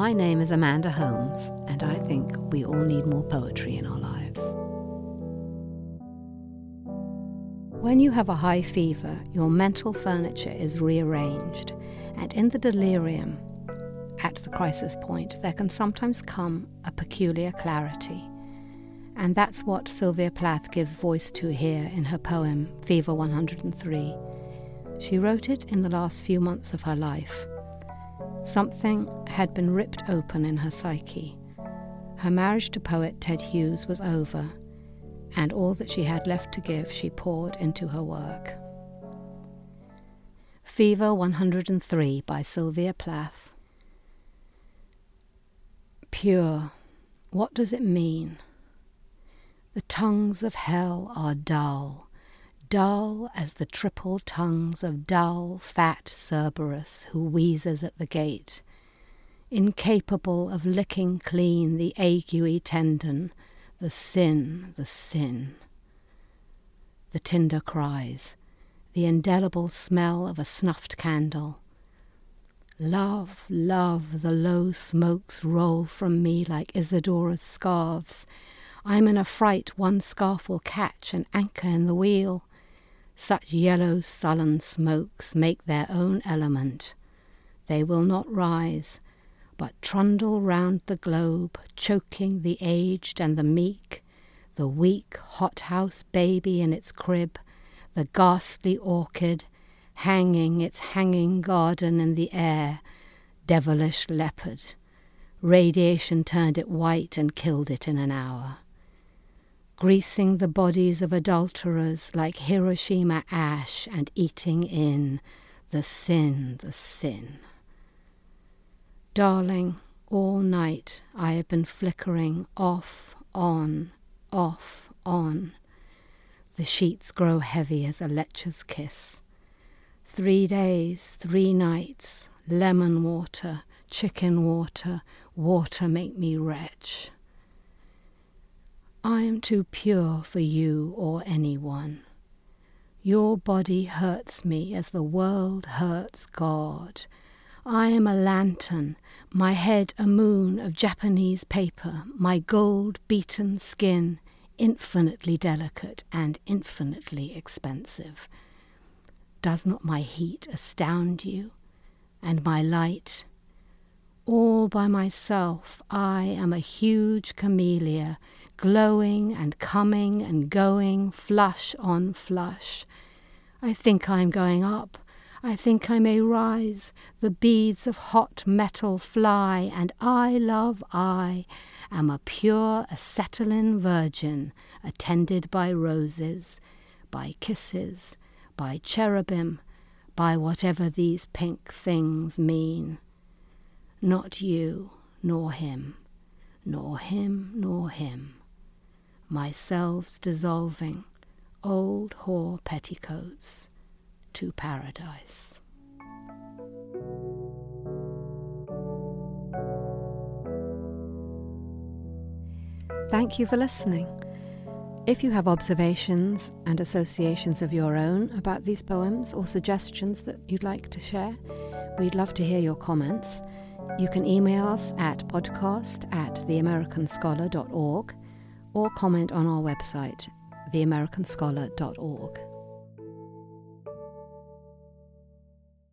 My name is Amanda Holmes, and I think we all need more poetry in our lives. When you have a high fever, your mental furniture is rearranged, and in the delirium, at the crisis point, there can sometimes come a peculiar clarity. And that's what Sylvia Plath gives voice to here in her poem, Fever 103. She wrote it in the last few months of her life. Something had been ripped open in her psyche. Her marriage to poet Ted Hughes was over, and all that she had left to give she poured into her work. Fever 103 by Sylvia Plath. Pure, what does it mean? The tongues of hell are dull, dull as the triple tongues of dull, fat Cerberus who wheezes at the gate, incapable of licking clean the aguey tendon, the sin, the sin. The tinder cries, the indelible smell of a snuffed candle. Love, love, the low smokes roll from me like Isadora's scarves I'm in a fright one scarf will catch and anchor in the wheel. Such yellow, sullen smokes make their own element. They will not rise, but trundle round the globe, choking the aged and the meek, the weak hothouse baby in its crib, the ghastly orchid, hanging its hanging garden in the air, devilish leopard. Radiation turned it white and killed it in an hour greasing the bodies of adulterers like Hiroshima ash and eating in the sin, the sin. Darling, all night I have been flickering off, on, off, on. The sheets grow heavy as a lecher's kiss. Three days, three nights, lemon water, chicken water, water make me retch. I am too pure for you or anyone. Your body hurts me as the world hurts God. I am a lantern, my head a moon of Japanese paper, my gold beaten skin infinitely delicate and infinitely expensive. Does not my heat astound you? And my light? All by myself, I am a huge camellia glowing and coming and going, flush on flush. I think I am going up. I think I may rise. The beads of hot metal fly, and I, love, I am a pure acetylene virgin, attended by roses, by kisses, by cherubim, by whatever these pink things mean. Not you, nor him, nor him, nor him myselves dissolving, old whore petticoats to paradise. Thank you for listening. If you have observations and associations of your own about these poems or suggestions that you'd like to share, we'd love to hear your comments. You can email us at podcast at theamericanscholar.org or comment on our website, theamericanscholar.org.